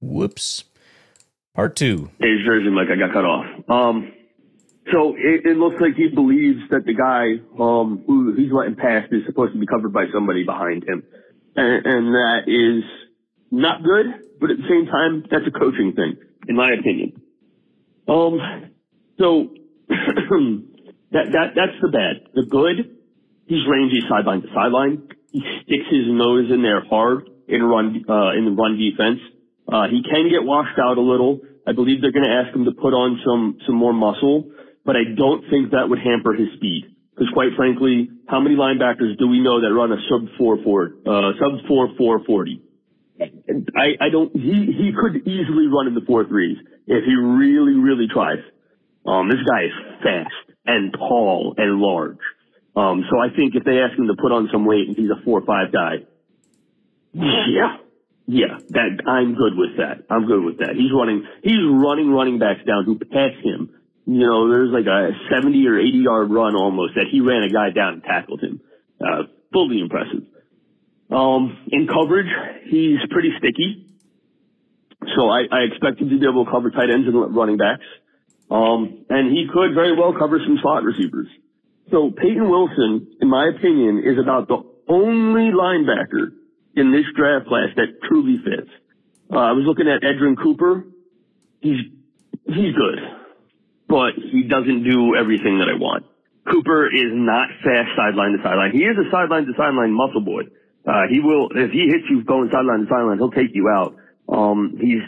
Whoops. Part two. His jersey, like I got cut off. Um, so it, it looks like he believes that the guy um, who he's letting pass is supposed to be covered by somebody behind him and, and that is not good, but at the same time, that's a coaching thing, in my opinion. Um, so *clears throat* that that that's the bad. The good, he's rangy sideline to sideline. He sticks his nose in there hard in run uh, in the run defense. Uh, he can get washed out a little. I believe they're going to ask him to put on some some more muscle, but I don't think that would hamper his speed. Because quite frankly, how many linebackers do we know that run a sub four four, uh, sub four four forty? I, I don't, he, he could easily run in the four threes if he really, really tries. Um, this guy is fast and tall and large. Um, so I think if they ask him to put on some weight and he's a four five guy, yeah, yeah, that, I'm good with that. I'm good with that. He's running, he's running running backs down who pass him you know, there's like a 70 or 80 yard run almost that he ran a guy down and tackled him. Uh, fully impressive. Um, in coverage, he's pretty sticky. So I, I expect him to be able to cover tight ends and running backs. Um, and he could very well cover some slot receivers. So Peyton Wilson, in my opinion, is about the only linebacker in this draft class that truly fits. Uh, I was looking at Edgerrin Cooper. He's, he's good but he doesn't do everything that I want. Cooper is not fast sideline to sideline. He is a sideline to sideline muscle boy. Uh, he will, if he hits you going sideline to sideline, he'll take you out. Um, he's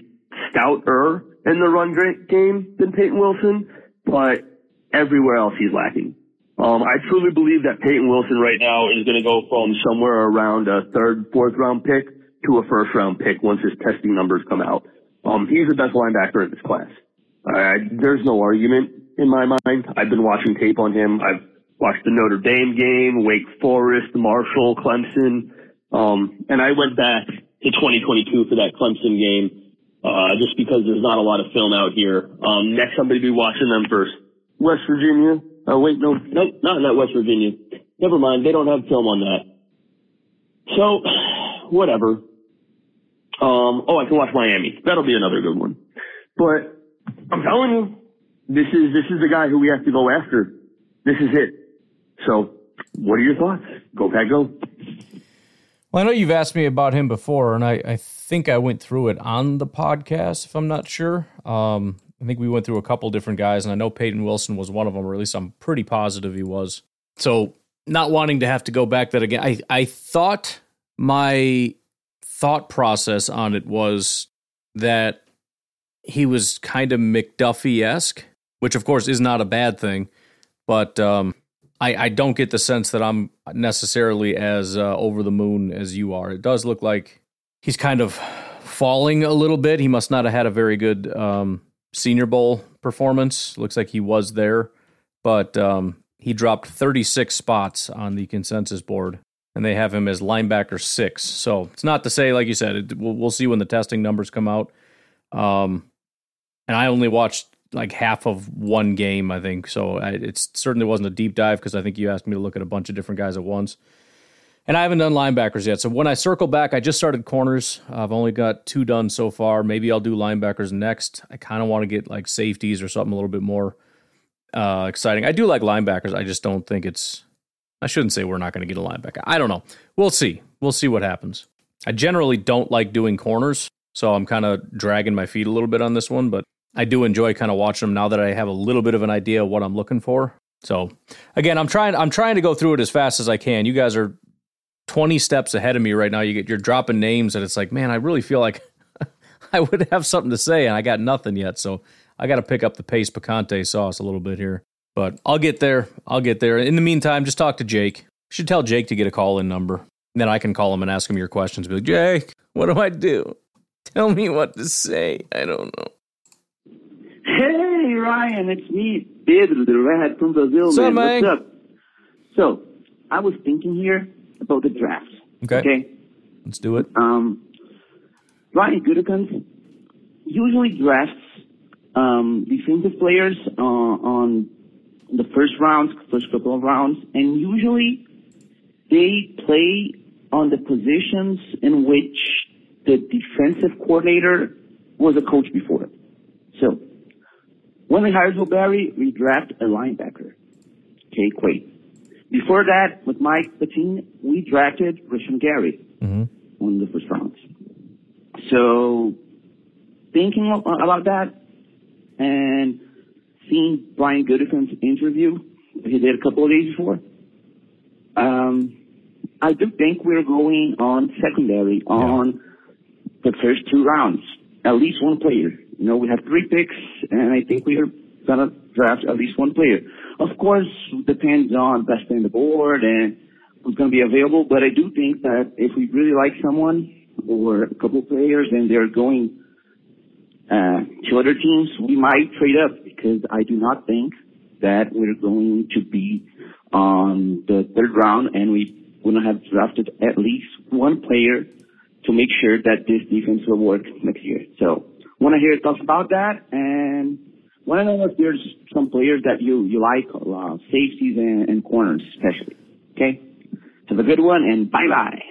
stouter in the run game than Peyton Wilson, but everywhere else he's lacking. Um, I truly believe that Peyton Wilson right now is going to go from somewhere around a third, fourth round pick to a first round pick once his testing numbers come out. Um, he's the best linebacker in this class. Uh, there's no argument in my mind. I've been watching tape on him. I've watched the Notre Dame game, Wake Forest, Marshall, Clemson, um, and I went back to 2022 for that Clemson game, uh, just because there's not a lot of film out here. Um, next I'm going to be watching them first. West Virginia. Oh wait, no, no, not not West Virginia. Never mind, they don't have film on that. So, *sighs* whatever. Um, oh, I can watch Miami. That'll be another good one. But I'm telling you, this is this is the guy who we have to go after. This is it. So, what are your thoughts? Go Pack, go. Well, I know you've asked me about him before, and I, I think I went through it on the podcast, if I'm not sure. Um, I think we went through a couple different guys, and I know Peyton Wilson was one of them, or at least I'm pretty positive he was. So, not wanting to have to go back that again, I, I thought my thought process on it was that he was kind of McDuffie esque, which of course is not a bad thing, but um, I, I don't get the sense that I'm necessarily as uh, over the moon as you are. It does look like he's kind of falling a little bit. He must not have had a very good um, Senior Bowl performance. Looks like he was there, but um, he dropped 36 spots on the consensus board, and they have him as linebacker six. So it's not to say, like you said, it, we'll, we'll see when the testing numbers come out. Um, and I only watched like half of one game, I think. So it certainly wasn't a deep dive because I think you asked me to look at a bunch of different guys at once. And I haven't done linebackers yet. So when I circle back, I just started corners. I've only got two done so far. Maybe I'll do linebackers next. I kind of want to get like safeties or something a little bit more uh, exciting. I do like linebackers. I just don't think it's. I shouldn't say we're not going to get a linebacker. I don't know. We'll see. We'll see what happens. I generally don't like doing corners, so I'm kind of dragging my feet a little bit on this one, but I do enjoy kind of watching them now that I have a little bit of an idea of what I'm looking for. So again, I'm trying I'm trying to go through it as fast as I can. You guys are 20 steps ahead of me right now. You get you're dropping names and it's like, man, I really feel like *laughs* I would have something to say and I got nothing yet. So I got to pick up the pace picante sauce a little bit here. But I'll get there. I'll get there. In the meantime, just talk to Jake. You should tell Jake to get a call in number. Then I can call him and ask him your questions. Be like, Jake, what do I do? Tell me what to say. I don't know. Hey, Ryan, it's me, Pedro, the rat from Brazil. What's up, man. man? What's up? So, I was thinking here about the draft. Okay. Okay. Let's do it. Um, Ryan Gutekunst usually drafts um, defensive players uh, on the first rounds, first couple of rounds, and usually they play on the positions in which the defensive coordinator was a coach before. So, when we hired Joe Barry, we drafted a linebacker, Jay Quaid. Before that, with Mike Pettine, we drafted Rashan Gary Mm-hmm. on the first rounds. So, thinking about that and seeing Brian Gutekunst' interview he did a couple of days before, um, I do think we're going on secondary on the first two rounds. At least one player. You know, we have three picks, and I think we're gonna draft at least one player. Of course, depends on best on the board and who's gonna be available. But I do think that if we really like someone or a couple players and they're going uh, to other teams, we might trade up because I do not think that we're going to be on the third round and we want to have drafted at least one player to make sure that this defense will work next year. So want to hear your thoughts about that and want to know if there's some players that you, you like, uh, safeties and, and corners especially. Okay? Have a good one and bye bye.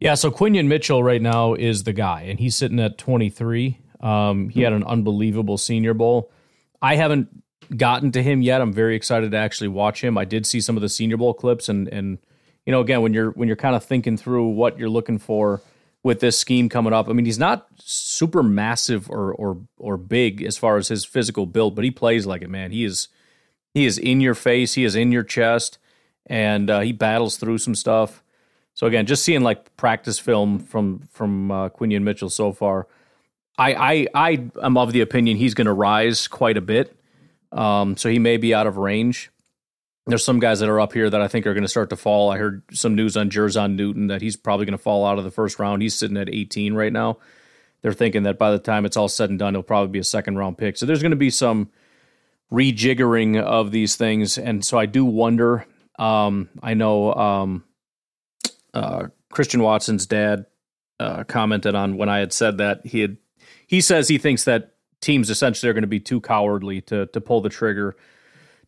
Yeah, so Quinyon Mitchell right now is the guy, and he's sitting at 23. Um, he had an unbelievable Senior Bowl. I haven't gotten to him yet. I'm very excited to actually watch him. I did see some of the Senior Bowl clips, and and you know, again, when you're when you're kind of thinking through what you're looking for with this scheme coming up, I mean, he's not super massive or or or big as far as his physical build, but he plays like it, man. He is he is in your face, he is in your chest, and uh, he battles through some stuff. So again, just seeing like practice film from from uh, Quinyon Mitchell so far, I I I am of the opinion he's going to rise quite a bit. Um, so he may be out of range. There's some guys that are up here that I think are going to start to fall. I heard some news on Jer'Zhan Newton that he's probably going to fall out of the first round. He's sitting at 18 right now. They're thinking that by the time it's all said and done, he'll probably be a second round pick. So there's going to be some rejiggering of these things, and so I do wonder. Um, I know um, uh, Christian Watson's dad uh, commented on when I had said that he had. He says he thinks that teams essentially are going to be too cowardly to to pull the trigger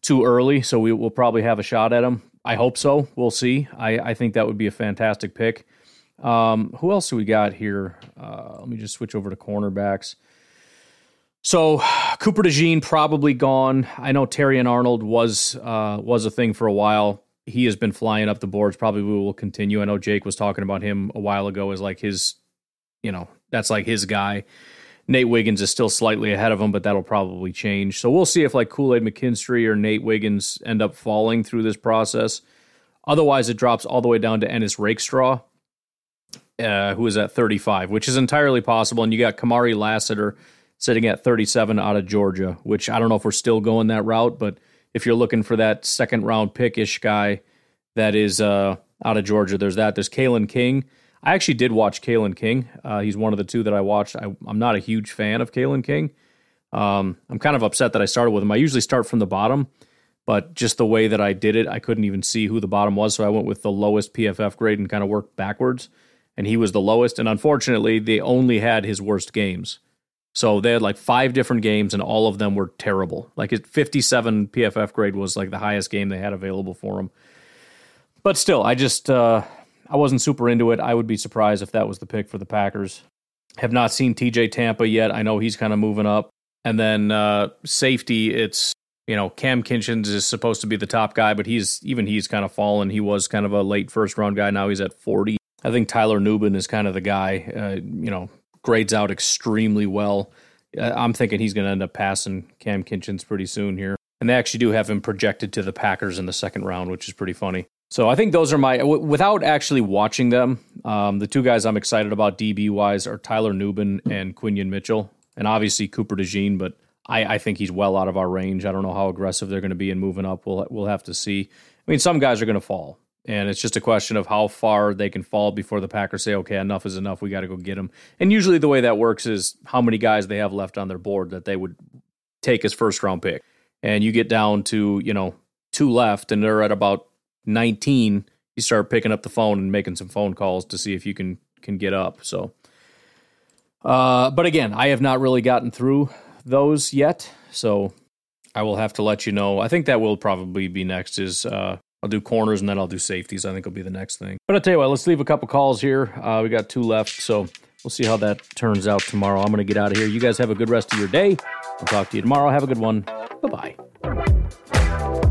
too early. So we will probably have a shot at him. I hope so. We'll see. I, I think that would be a fantastic pick. Um, who else do we got here? Uh, let me just switch over to cornerbacks. So Cooper DeJean probably gone. I know Terrion Arnold was uh, was a thing for a while. he has been flying up the boards. Probably we will continue. I know Jake was talking about him a while ago as like his, you know, that's like his guy. Nate Wiggins is still slightly ahead of him, but that'll probably change. So we'll see if like Kool Aid McKinstry or Nate Wiggins end up falling through this process. Otherwise, it drops all the way down to Ennis Rakestraw, uh, who is at 35, which is entirely possible. And you got Kamari Lassiter sitting at 37 out of Georgia, which I don't know if we're still going that route, but if you're looking for that second round pick ish guy that is uh, out of Georgia, there's that. There's Kalen King I actually did watch Kalen King. Uh, he's one of the two that I watched. I, am not a huge fan of Kalen King. Um, I'm kind of upset that I started with him. I usually start from the bottom, but just the way that I did it, I couldn't even see who the bottom was. So I went with the lowest PFF grade and kind of worked backwards. And he was the lowest. And unfortunately, they only had his worst games. So they had like five different games, and all of them were terrible. Like his 57 PFF grade was like the highest game they had available for him. But still, I just uh, I wasn't super into it. I would be surprised if that was the pick for the Packers. Have not seen TJ Tampa yet. I know he's kind of moving up. And then uh, safety, it's you know Cam Kinchens is supposed to be the top guy, but he's even he's kind of fallen. He was kind of a late first round guy. Now he's at forty. I think Tyler Nubin is kind of the guy. Uh, you know, grades out extremely well. Uh, I'm thinking he's going to end up passing Cam Kinchens pretty soon here. And they actually do have him projected to the Packers in the second round, which is pretty funny. So I think those are my w- without actually watching them. Um, the two guys I'm excited about DB wise are Tyler Nubin and Quinyon Mitchell, and obviously Cooper DeJean. But I, I think he's well out of our range. I don't know how aggressive they're going to be in moving up. We'll we'll have to see. I mean, some guys are going to fall, and it's just a question of how far they can fall before the Packers say, "Okay, enough is enough. We got to go get them." And usually, the way that works is how many guys they have left on their board that they would take as first round pick, and you get down to you know two left, and they're at about 19, you start picking up the phone and making some phone calls to see if you can can get up. So, uh, but again, I have not really gotten through those yet, so I will have to let you know. I think that will probably be next. Is uh, I'll do corners and then I'll do safeties. I think will be the next thing. But I'll tell you what, let's leave a couple calls here. Uh, we got two left, so we'll see how that turns out tomorrow. I'm going to get out of here. You guys have a good rest of your day. I'll talk to you tomorrow. Have a good one. Bye bye.